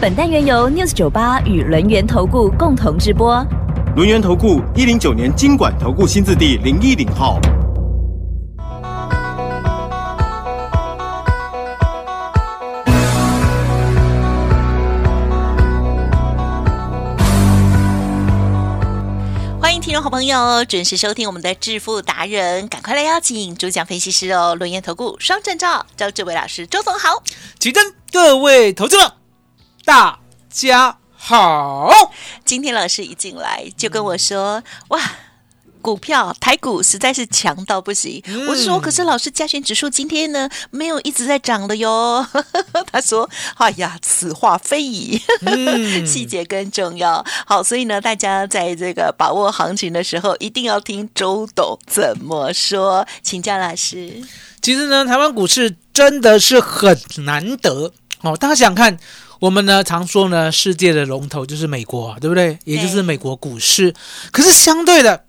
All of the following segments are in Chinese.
本单元由 News 九八与轮源投顾共同直播。轮源投顾一零九年经管投顾新字第零一零号。欢迎听众好朋友准时收听我们的致富达人，赶快来邀请主讲分析师哦，轮研投顾双证照周志伟老师，周总好。起真，各位投资者，大家好。今天老师一进来就跟我说，哇。股票台股实在是强到不行，我是说，可是老师加权指数今天呢没有一直在涨的哟。他说：“哎呀，此话非已，细节更重要。”好，所以呢，大家在这个把握行情的时候，一定要听周董怎么说。请教老师。其实呢，台湾股市真的是很难得哦。大家想看，我们呢常说呢，世界的龙头就是美国，对不对？也就是美国股市。可是相对的。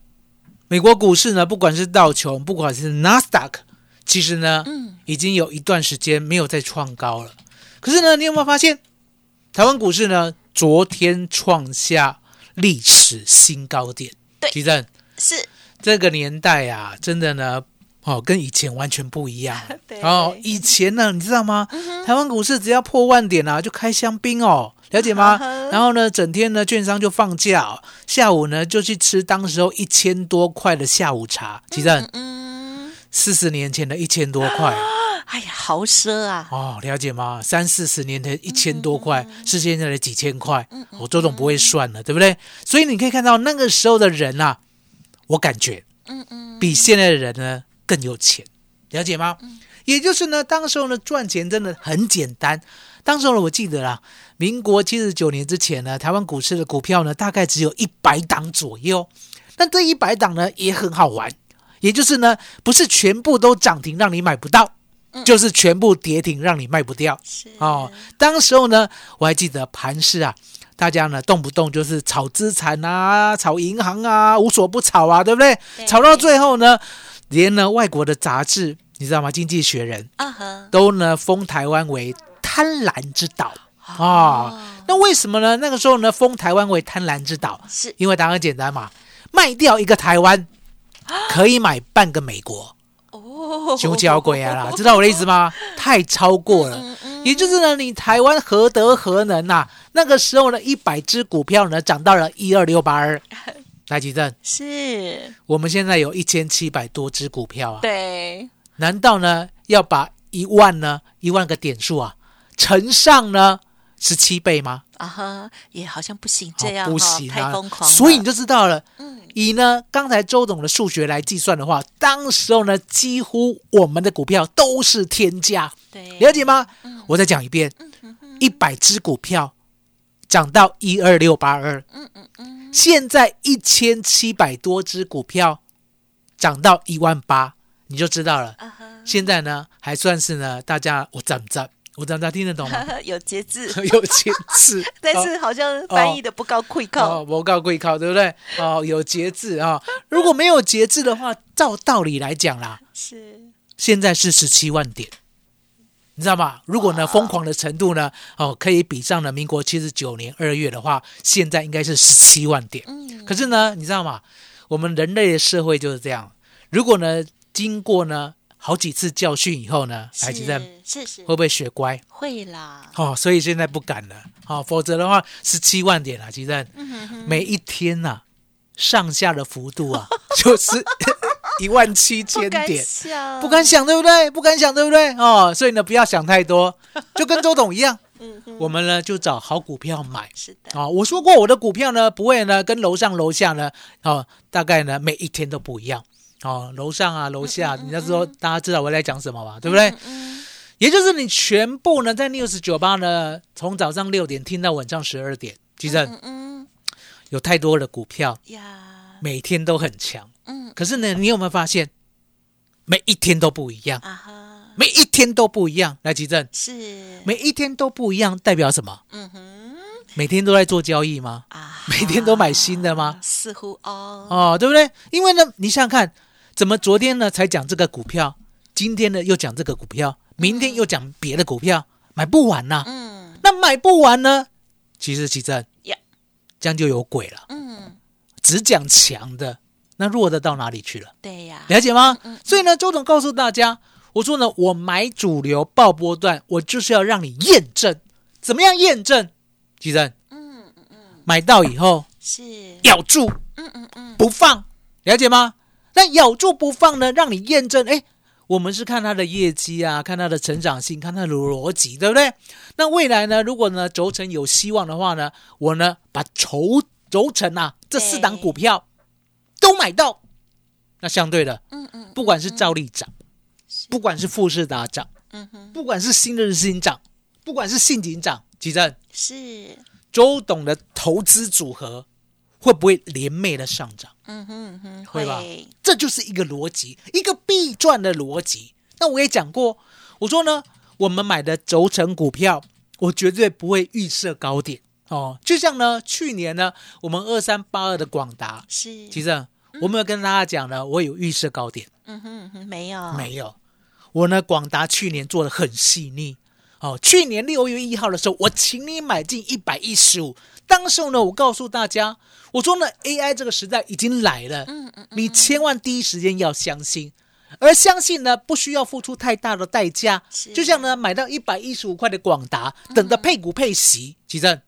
美国股市呢，不管是道琼，不管是纳斯达克，其实呢，嗯，已经有一段时间没有再创高了。可是呢，你有没有发现，台湾股市呢，昨天创下历史新高点？对，徐正是这个年代啊，真的呢，哦，跟以前完全不一样。对哦，以前呢，你知道吗？台湾股市只要破万点啊，就开香槟哦。了解吗？然后呢，整天呢，券商就放假，下午呢就去吃当时候一千多块的下午茶。其实，嗯，四十年前的一千多块，哎呀，豪奢啊！哦，了解吗？三四十年的一千多块是现在的几千块，我周总不会算了，对不对？所以你可以看到那个时候的人啊，我感觉，嗯嗯，比现在的人呢更有钱，了解吗？也就是呢，当时候呢赚钱真的很简单。当时候呢，我记得啦，民国七十九年之前呢，台湾股市的股票呢，大概只有一百档左右。那这一百档呢，也很好玩，也就是呢，不是全部都涨停让你买不到，就是全部跌停让你卖不掉。是哦，当时候呢，我还记得盘市啊，大家呢动不动就是炒资产啊，炒银行啊，无所不炒啊，对不对？炒到最后呢，连呢外国的杂志，你知道吗？《经济学人》啊都呢封台湾为。贪婪之岛啊，那为什么呢？那个时候呢，封台湾为贪婪之岛，是因为答案简单嘛，卖掉一个台湾可以买半个美国哦，穷交鬼啊啦，知道我的意思吗？太超过了，也就是呢，你台湾何德何能呐？那个时候呢，一百只股票呢涨到了一二六八二，来吉正，是我们现在有一千七百多只股票啊，对，难道呢要把一万呢一万个点数啊？乘上呢十七倍吗？啊哈，也好像不行，这样不行，太疯狂。所以你就知道了。嗯，以呢刚才周董的数学来计算的话，当时候呢几乎我们的股票都是天价。对，了解吗？我再讲一遍，一百只股票涨到一二六八二。嗯嗯嗯。现在一千七百多只股票涨到一万八，你就知道了。现在呢还算是呢，大家我怎么着？我大家听得懂吗？有节制，有节制，但是好像翻译的不高贵靠，不高贵靠，对不对？哦，有节制啊！如果没有节制的话，照道理来讲啦，是现在是十七万点，你知道吗？如果呢疯狂的程度呢，哦，可以比上了民国七十九年二月的话，现在应该是十七万点。嗯，可是呢，你知道吗？我们人类的社会就是这样，如果呢经过呢。好几次教训以后呢，台积电是是会不会学乖？会啦。哦，所以现在不敢了。哦，否则的话十七万点啊，其实每一天呐，上下的幅度啊，就是一万七千点，不敢想，对不对？不敢想，对不对？哦，所以呢，不要想太多，就跟周董一样，嗯，我们呢就找好股票买。是的。哦，我说过我的股票呢，不会呢跟楼上楼下呢，哦，大概呢每一天都不一样。哦，楼上啊，楼下，你要说大家知道我在讲什么吧，对不对？嗯，也就是你全部呢，在 News 酒吧呢，从早上六点听到晚上十二点，吉正嗯嗯有太多的股票呀，每天都很强，嗯可是呢，你有没有发现每一天都不一样？啊哈，每一天都不一样。来，吉正，是，每一天都不一样，代表什么？嗯哼每天都在做交易吗？啊，每天都买新的吗？似乎哦，哦，对不对？因为呢，你想想看，怎么昨天呢才讲这个股票，今天呢又讲这个股票，明天又讲别的股票，买不完呐、嗯那买不完呢？其实其正呀，这样就有鬼了。嗯，只讲强的，那弱的到哪里去了？对呀，了解吗？嗯所以呢，周总告诉大家，我说呢，我买主流爆波段，我就是要让你验证，怎么样验证？其正，嗯嗯嗯，买到以后是，咬住嗯嗯嗯，不放，了解吗？那咬住不放呢，让你验证，哎，我们是看它的业绩啊，看它的成长性，看它的逻辑，对不对？那未来呢，如果呢轴承有希望的话呢，我呢把轴轴承啊这四档股票都买到，那相对的，嗯嗯，不管是兆利涨，不管是富士达涨，嗯哼，不管是新日新涨，不管是信锦涨，吉正是，周董的投资组合会不会连袂的上涨？嗯哼嗯哼，会吧，这就是一个逻辑，一个必赚的逻辑。那我也讲过，我说呢，我们买的轴承股票，我绝对不会预设高点哦。就像呢，去年呢，我们二三八二的广达，是，其实我没有跟大家讲呢，我有预设高点，嗯哼嗯哼，没有，没有。我呢，广达去年做的很细腻。哦，去年六月一号的时候，我请你买进一百一十五。当时候呢，我告诉大家，我说呢，AI 这个时代已经来了，嗯嗯，你千万第一时间要相信，而相信呢，不需要付出太大的代价是。就像呢，买到一百一十五块的广达，等着配股配息，其正，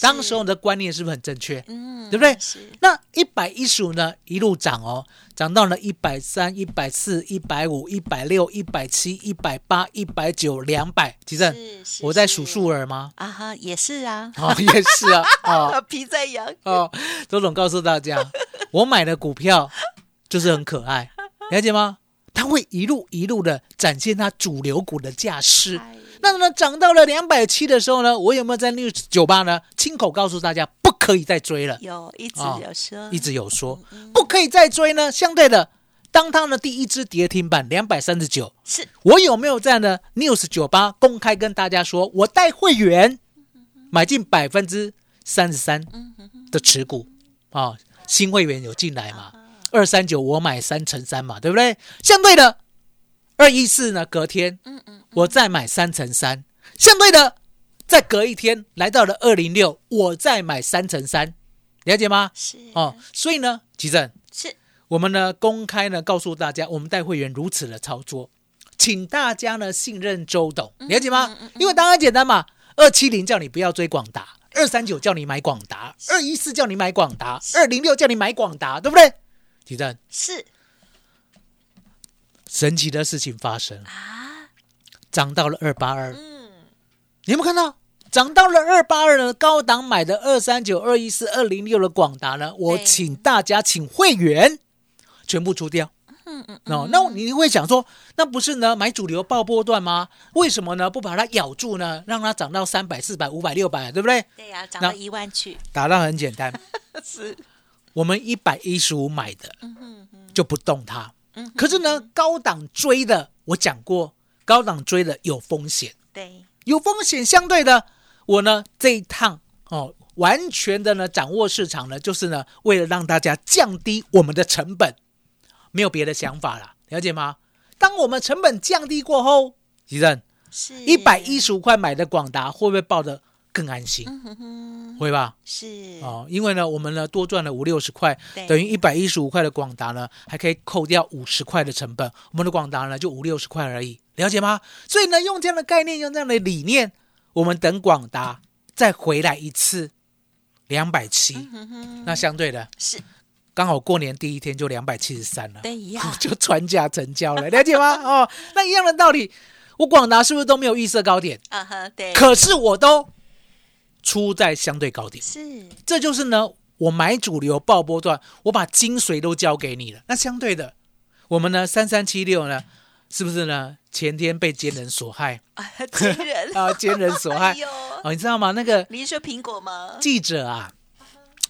当时候的观念是不是很正确？嗯，对不对是，那一百一十五呢，一路涨哦，涨到了一百三、一百四、一百五、一百六、一百七、一百八、一百九、两百。其正，我在是数数儿吗？啊哈，也是啊，哦，也是啊，哦 皮在痒，哦，周总告诉大家，我买的股票就是很可爱，了解吗？它会一路一路的展现它主流股的架势。哎那呢，涨到了两百七的时候呢，我有没有在 news 酒吧呢？亲口告诉大家不可以再追了？有一直哦有说，一直有说。不可以再追呢。相对的，当它的第一只跌停板两百三十九，是。我有没有在呢？news 酒吧公开跟大家说，我带会员买进百分之三十三的持股。啊、新会员有进来嘛？二三九我买三乘三嘛，对不对？相对的，二一四呢，隔天嗯嗯我再买三乘三，相对的，再隔一天来到了二零六，我再买三乘三，了解吗？是。哦，所以呢，吉正，是。我们呢公开呢告诉大家，我们带会员如此的操作，请大家呢信任周董，了解吗？因为当然简单嘛，二七零叫你不要追广达，二三九叫你买广达，二一四叫你买广达，二零六叫你买广达，对不对？吉正，是。神奇的事情发生，啊，涨到了二八二，嗯，你有没有看到？涨到了二八二呢，高档买的二三九、二一四、二零六的广达呢，我对请大家请会员全部出掉。嗯嗯哦，那你会想说，那不是呢买主流爆波段吗？为什么呢不把它咬住呢？让它涨到三百、四百、五百、六百，对不对？对呀，涨那到一万去，答案很简单，是，我们一百一十五买的嗯哼哼，就不动它。嗯哼，可是呢，高档追的，我讲过，高档追的有风险，对，有风险相对的，我呢这一趟哦，完全的呢掌握市场呢，就是呢为了让大家降低我们的成本，没有别的想法了，了解吗？当我们成本降低过后，吉正是。一百一十五块买的广达，会不会抱得更安心？会吧？是哦，因为呢，我们呢多赚了五六十块，等于一百一十五块的广达呢，还可以扣掉五十块的成本，我们的广达呢就五六十块而已，了解吗？所以呢，用这样的概念，用这样的理念，我们等广达再回来一次两百七，嗯，那相对的是刚好过年第一天就两百七十三了，对呀，就传价成交了，了解吗？哦，那一样的道理，我广达是不是都没有预设高点？啊哈，对，可是我都出在相对高点。是这就是呢，我买主流爆波段，我把精髓都交给你了。那相对的，我们呢三三七六呢，是不是呢？前天被奸人所害奸人 啊，奸人所害哎哦，你知道吗？那个你是说苹果吗？记者啊，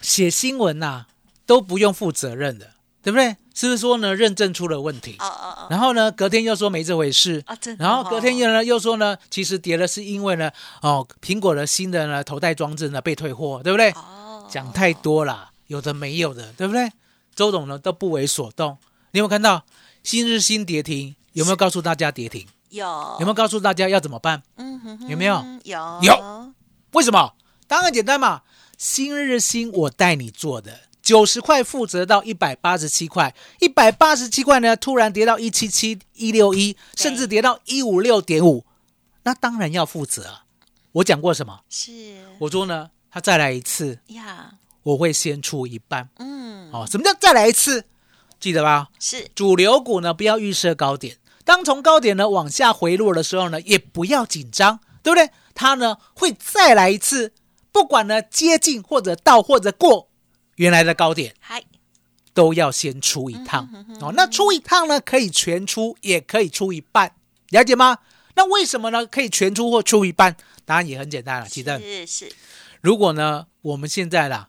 写新闻呐、都不用负责任的，对不对？是不是说呢，认证出了问题？哦哦哦然后呢，隔天又说没这回事啊真的然后隔天哦又呢又说呢，其实跌了是因为呢，哦，苹果的新的呢头戴装置呢被退货，对不对？哦，讲太多了，有的没有的，对不对？周董呢都不为所动。你有没有看到新日新跌停？有没有告诉大家跌停？有有没有告诉大家要怎么办？嗯哼哼有没有？有有为什么？当然简单嘛，新日新我带你做的，九十块负责到一百八十七块，一百八十七块呢，突然跌到一七七一六一，甚至跌到一五六点五，那当然要负责啊。我讲过什么？是我说呢，他再来一次，呀，我会先出一半。嗯，哦，什么叫再来一次？记得吧？是主流股呢，不要预设高点，当从高点呢往下回落的时候呢，也不要紧张，对不对？它呢会再来一次，不管呢接近或者到或者过原来的高点，嗨，都要先出一趟、哦。那出一趟呢，可以全出，也可以出一半，了解吗？那为什么呢？可以全出或出一半？答案也很简单了，记得。是是如果呢，我们现在啦，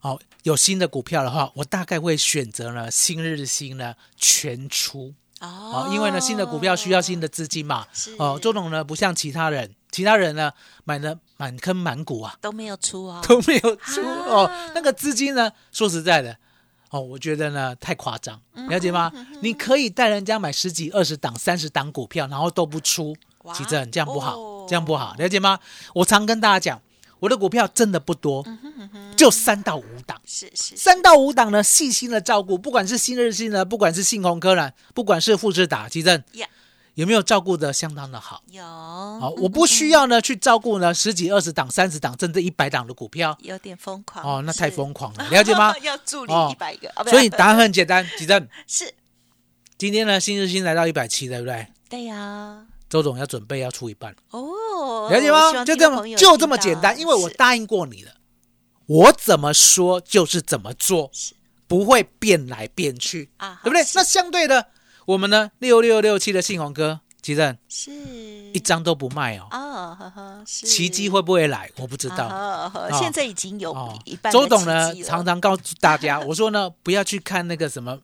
哦，有新的股票的话，我大概会选择呢新日新呢全出哦哦，因为呢新的股票需要新的资金嘛是。哦，周董呢不像其他人，其他人呢买的满坑满谷啊，都没有出哦，都没有出啊。哦，那个资金呢，说实在的。哦，我觉得呢太夸张，嗯了解吗？你可以带人家买十几、二十档、三十档股票，然后都不出，哇其正这样不好，哦。这样不好，了解吗？我常跟大家讲，我的股票真的不多，嗯就三到五档，是是三到五档呢，细心的照顾，不管是新日新呢，不管是信鸿科呢，不管是富士达，其正呀有没有照顾的相当的好？有好，我不需要呢去照顾呢十几、二十档、三十档，甚至一百档的股票。有点疯狂哦，那太是疯狂了，了解吗？要助理哦一百个，所以答案很简单，吉正，是今天呢新日新来到一百七，对不对？对呀，周总要准备要出一半，哦，了解希吗？就这么就这么简单，因为我答应过你了，我怎么说就是怎么做，不会变来变去，啊，对不对？那相对的，我们呢六六六七的信鸿哥，吉正是一张都不卖哦，啊，呵奇迹会不会来？我不知道。哦现在已经有哦一半的周董呢常常告诉大家，我说呢，不要去看那个什么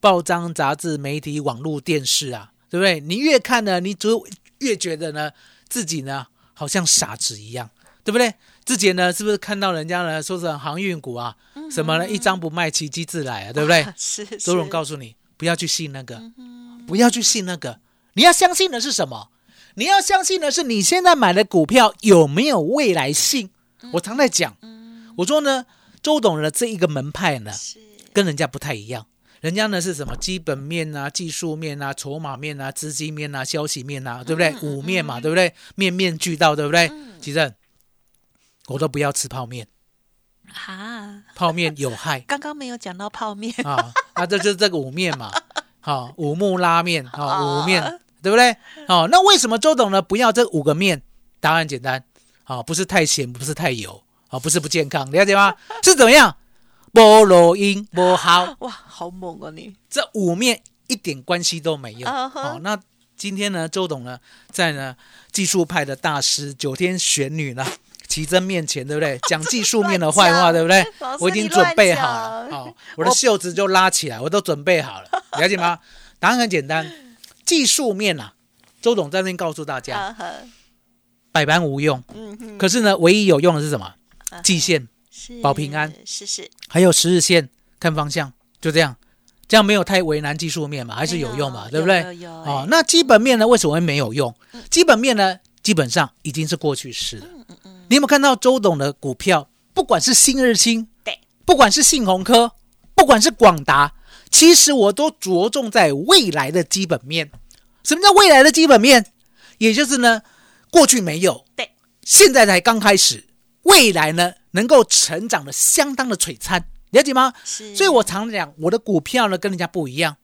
报章、杂志、媒体、网络、电视啊，对不对？你越看呢，你就越觉得呢自己呢好像傻子一样，对不对？之前呢，是不是看到人家呢说是航运股啊，什么呢一张不卖，奇迹自来啊，对不对？是周董告诉你，不要去信那个，不要去信那个，你要相信的是什么？你要相信的是你现在买的股票有没有未来性。我常在讲，我说呢，周董的这一个门派呢，跟人家不太一样。人家呢是什么基本面啊、技术面啊、筹码面啊、资金面啊、消息面啊，对不对？五面嘛，对不对？面面俱到，对不对？其正，我都不要吃泡面，啊，泡面有害。刚刚没有讲到泡面，啊，那这就是这个五面嘛，好、五木拉面，好、哦五面，对不对？好、那为什么周董呢不要这五个面？答案简单，好、不是太咸，不是太油，好、不是不健康，了解吗？是怎么样？菠萝音不好，哇，好猛啊你！这五面一点关系都没有。嗯好、哼那今天呢，周董呢，在呢技术派的大师九天玄女呢。奇珍面前，对不对？讲技术面的坏话，对不对 我已经准备好了，讲好、我的袖子就拉起来，我都准备好了，了解吗？答案很简单，技术面啊，周董在那边告诉大家，百般无用，可是呢，唯一有用的是什么？啊季线，是保平安，是是，还有十日线，看方向，就这样，这样没有太为难技术面嘛，还是有用嘛，对不对？有有有哦哎，那基本面呢，为什么会没有用？基本面呢，基本上已经是过去式了。你有没有看到周董的股票？不管是新日清，对，不管是信鸿科，不管是广达，其实我都着重在未来的基本面。什么叫未来的基本面？也就是呢，过去没有，对，现在才刚开始，未来呢能够成长的相当的璀璨，了解吗？是，所以我常讲，我的股票呢跟人家不一样，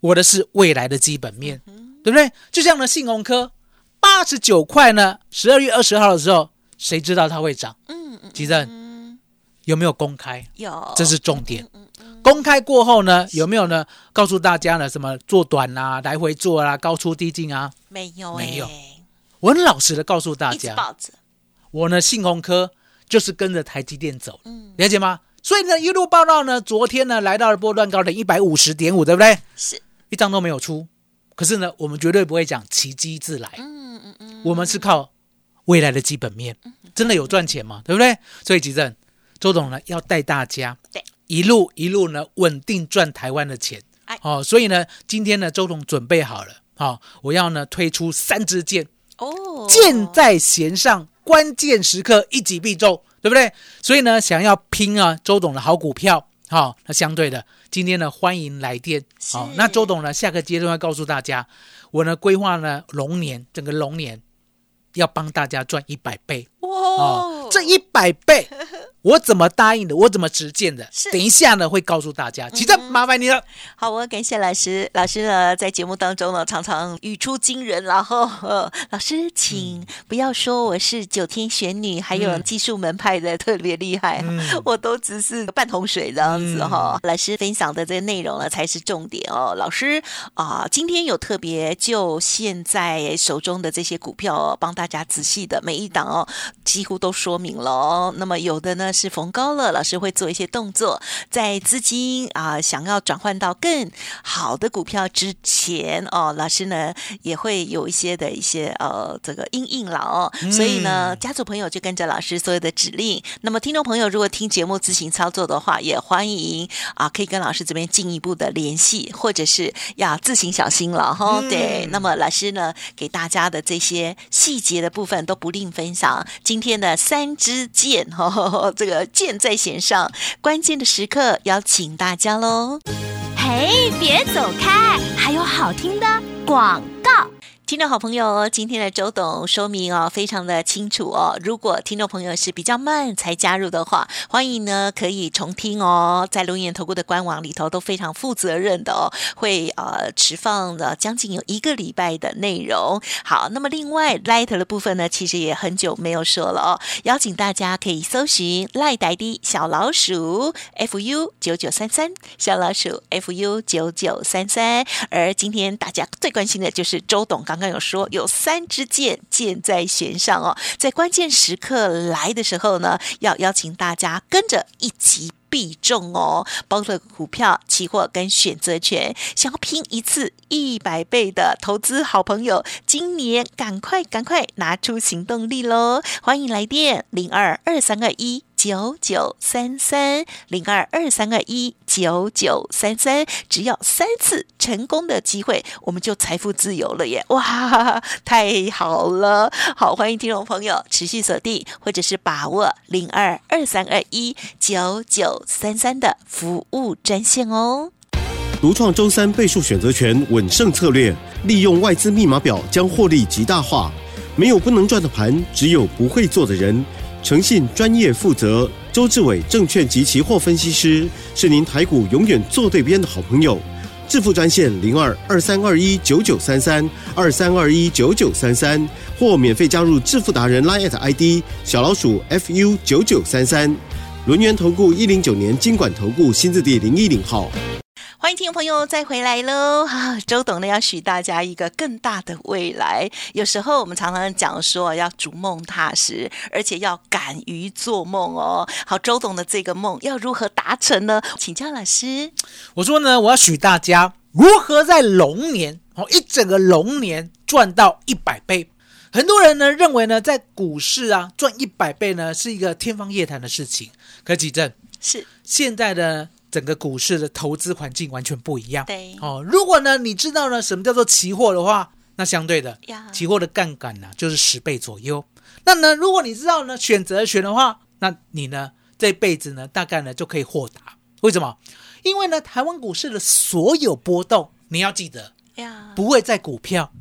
我的是未来的基本面，嗯对不对？就像呢信鸿科八十九块呢，十二月二十号的时候，谁知道它会涨？嗯嗯吉正嗯，有没有公开？有，这是重点。公开过后呢，有没有呢？告诉大家呢，什么做短啊，来回做啊，高出低进啊？没有没有哎我很老实的告诉大家，我呢信鸿科就是跟着台积电走，嗯，了解吗？所以呢，一路报道呢，昨天呢来到了波段高点一百五十点五，对不对？是，一张都没有出。可是呢，我们绝对不会讲奇迹自来，嗯嗯嗯，我们是靠未来的基本面，真的有赚钱吗？对不对？所以吉正周董呢要带大家对一路一路呢稳定赚台湾的钱哎。哦，所以呢，今天呢周董准备好了，好、我要呢推出三支箭，哦，箭在弦上，关键时刻一击必中，对不对？所以呢，想要拼啊周董的好股票，好、那相对的，今天呢欢迎来电，好、是那周董呢下个阶段要告诉大家，我呢规划呢龙年整个龙年要帮大家赚一百倍。哇哦，这一百倍。我怎么答应的？我怎么实践的？等一下呢，会告诉大家。其实，麻烦你了。好，我感谢老师。老师呢，在节目当中呢，常常语出惊人，然后、呃、老师，请不要说我是九天玄女，还有嗯技术门派的特别厉害，嗯 我都只是半桶水这样子哈、老师分享的这个内容呢，才是重点哦。老师啊、今天有特别就现在手中的这些股票哦，帮大家仔细的每一档哦，几乎都说明了哦。那么有的呢是逢高了，老师会做一些动作，在资金啊、想要转换到更好的股票之前哦，老师呢也会有一些的一些呃这个阴影了哦。所以呢，家族朋友就跟着老师所有的指令。那么听众朋友如果听节目自行操作的话，也欢迎啊可以跟老师这边进一步的联系，或者是要自行小心了哈。嗯对，那么老师呢给大家的这些细节的部分都不吝分享。今天的三支箭哈，这个箭在弦上，关键的时刻邀请大家喽。嘿，别走开，还有好听的广。听众好朋友，今天的周董说明哦，非常的清楚哦。如果听众朋友是比较慢才加入的话，欢迎呢可以重听哦，在龙岩投顾的官网里头都非常负责任的哦，会呃持放了将近有一个礼拜的内容。好，那么另外 Light 的部分呢，其实也很久没有说了哦，邀请大家可以搜寻赖呆的小老鼠 fu 九九三三，小老鼠 fu 九九三三。而今天大家最关心的就是周董刚刚刚有说有三支箭，箭在弦上哦，在关键时刻来的时候呢，要邀请大家跟着一起。必中哦，包括股票、期货跟选择权，想要拼一次一百倍的投资好朋友，今年赶快赶快拿出行动力喽！欢迎来电零二二三二一。九九三三零二二三二一九九三三，只要三次成功的机会，我们就财富自由了耶！哇，太好了！好，欢迎听众朋友持续锁定，或者是把握零二二三二一九九三三的服务专线哦。独创周三倍数选择权稳胜策略，利用外资密码表将获利极大化。没有不能赚的盘，只有不会做的人。诚信、专业、负责，周志伟证券及期货分析师是您台股永远做对边的好朋友。致富专线零二二三二一九九三三二三二一九九三三，或免费加入致富达人 Line at ID 小老鼠 fu 九九三三。轮源投顾一零九年经管投顾新字第零一零号。欢迎听众朋友再回来喽！啊，周董呢要许大家一个更大的未来。有时候我们常常讲说要逐梦踏实，而且要敢于做梦哦。好，周董的这个梦要如何达成呢？请教老师。我说呢，我要许大家如何在龙年哦，一整个龙年赚到一百倍。很多人呢认为呢，在股市啊赚一百倍呢是一个天方夜谭的事情。可几证是现在的整个股市的投资环境完全不一样。对哦，如果呢你知道呢什么叫做期货的话，那相对的呀期货的杠杆呢就是十倍左右。那呢，如果你知道呢选择权的话，那你呢这辈子呢大概呢就可以豁达。为什么？因为呢台湾股市的所有波动，你要记得呀，不会在股票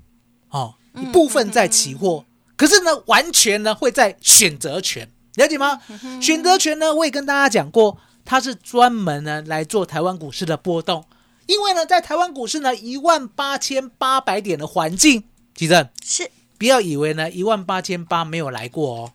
哦，一部分在期货，可是呢完全呢会在选择权，了解吗？选择权呢，我也跟大家讲过，它是专门呢来做台湾股市的波动，因为呢在台湾股市呢一万八千八百点的环境，其正是。不要以为呢一万八千八没有来过哦，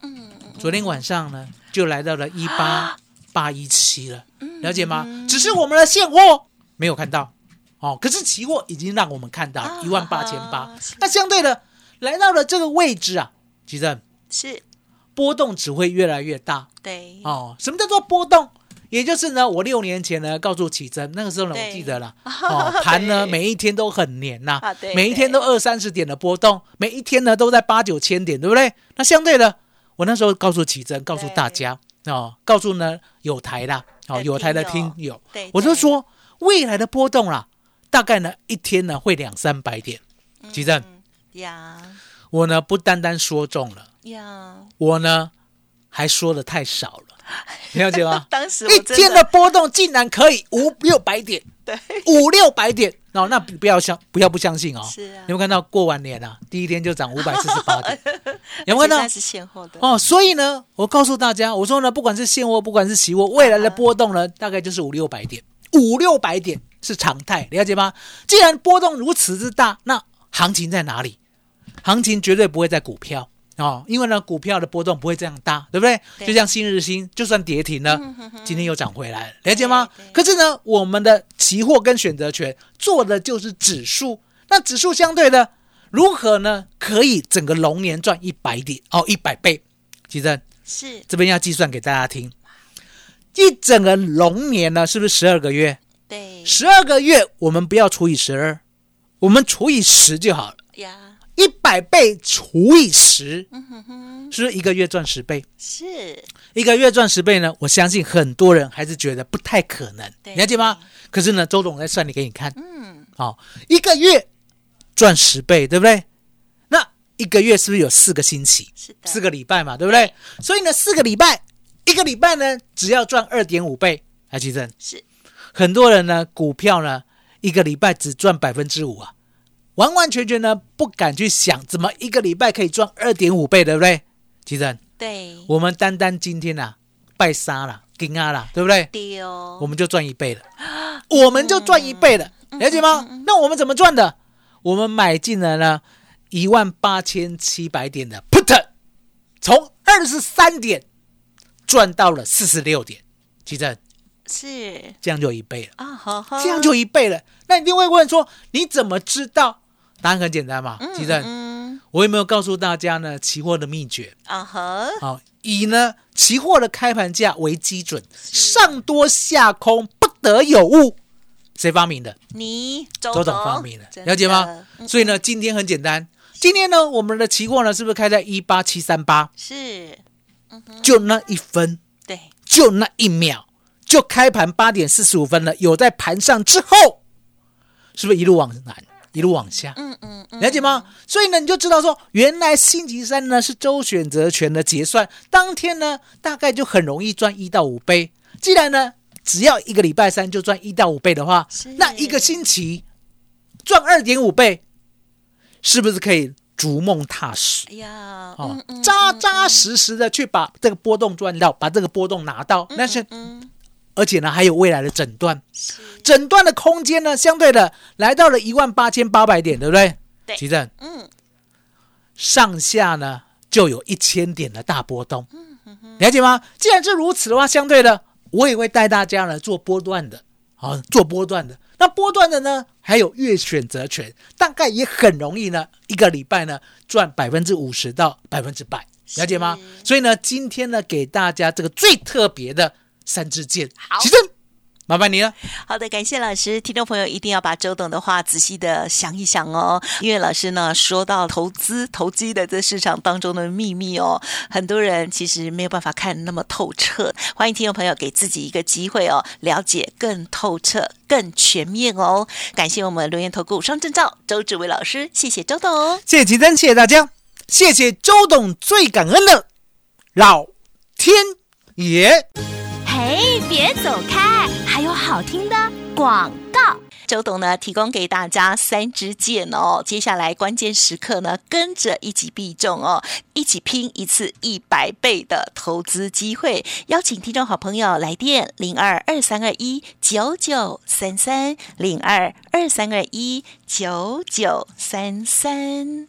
昨天晚上呢就来到了一八八一七了，了解吗？只是我们的现货没有看到。哦，可是期货已经让我们看到一万八千八。那相对的来到了这个位置啊，其实是。波动只会越来越大。对。哦。什么叫做波动？也就是呢，我六年前呢告诉启真，那个时候呢，我记得了，哦，盘呢每一天都很黏呐、每一天都二三十点的波动，每一天呢都在八九千点，对不对？那相对的，我那时候告诉启真，告诉大家哦，告诉呢有台啦，哦有台的听听友，对，我就说未来的波动啦，大概呢一天呢会两三百点，启真，嗯呀。我呢不单单说中了，呀，我呢还说的太少了，了解吗？当时一天的波动竟然可以五六百点，对五六百点，哦，那不不要相不要不相信哦。是啊有没有看到过完年啊，第一天就涨五百四十八点，有没有看到？是现货的哦，所以呢，我告诉大家，我说呢，不管是现货，不管是期货，未来的波动呢，大概就是五六百点，五六百点是常态，了解吗？既然波动如此之大，那行情在哪里？行情绝对不会在股票哦，因为呢，股票的波动不会这样大，对不对？对就像新日新，就算跌停了，今天又涨回来了，了解吗？可是呢，我们的期货跟选择权做的就是指数，那指数相对的如何呢？可以整个龙年赚一百点哦，一百倍。其实是这边要计算给大家听，一整个龙年呢，是不是十二个月？对十二个月我们不要除以十二，我们除以十就好了。呀一百倍除以十，嗯哼哼是不是一个月赚十倍？是一个月赚十倍呢？我相信很多人还是觉得不太可能，你了解吗？可是呢，周董在算你给你看，嗯好、一个月赚十倍，对不对？那一个月是不是有四个星期？是的四个礼拜嘛，对不对？所以呢，四个礼拜，一个礼拜呢，只要赚二点五倍。来，奇正，是很多人呢，股票呢，一个礼拜只赚百分之五啊，完完全全呢不敢去想怎么一个礼拜可以赚二点五倍，对不对？其实，对我们单单今天啊，拜杀了，金啊了，对不对？丢我们就赚一倍了，我们就赚一倍了，了解吗？那我们怎么赚的？我们买进了呢一万八千七百点的 put，从二十三点赚到了四十六点，其实是这样就一倍了，啊，好好这样就一倍了。那你一定会问说，你怎么知道？答案很简单嘛，其正嗯我有没有告诉大家呢？期货的秘诀？啊哈好，以呢期货的开盘价为基准，上多下空不得有误。谁发明的？你周周董发明的，了解吗？嗯所以呢，今天很简单，今天呢，我们的期货呢，是不是开在一八七三八？是就那一分，对就那一秒，就开盘八点四十五分了。有在盘上之后，是不是一路往南，一路往下？嗯嗯嗯了解吗？所以呢，你就知道说，原来星期三呢是周选择权的结算，当天呢大概就很容易赚一到五倍。既然呢只要一个礼拜三就赚一到五倍的话，那一个星期赚二点五倍，是不是可以逐梦踏实？哎呀哦扎扎实实的去把这个波动赚到，把这个波动拿到，那是嗯而且呢还有未来的诊断，诊断的空间呢相对的来到了一万八千八百点，对不对？对。奇正，嗯。上下呢就有一千点的大波动，嗯了解吗？既然是如此的话，相对的我也会带大家呢做波段的，啊、做波段的。那波段的呢，还有月选择权，大概也很容易呢，一个礼拜呢赚百分之五十到百分之百，了解吗？所以呢，今天呢给大家这个最特别的三支箭，好奇正，麻烦你了。好的，感谢老师。听众朋友一定要把周董的话仔细的想一想哦，因为老师呢说到投资投机的这市场当中的秘密哦，很多人其实没有办法看那么透彻。欢迎听众朋友给自己一个机会哦，了解更透彻、更全面哦。感谢我们留言投顾双证照周志伟老师，谢谢周董。谢谢吉珍，谢谢大家，谢谢周董，最感恩的老天爷。嘿，别走开，还有好听的广告。周董呢，提供给大家三支箭哦。接下来关键时刻呢，跟着一起必中哦，一起拼一次一百倍的投资机会。邀请听众好朋友来电零二二三二一九九三三零二二三二一九九三三。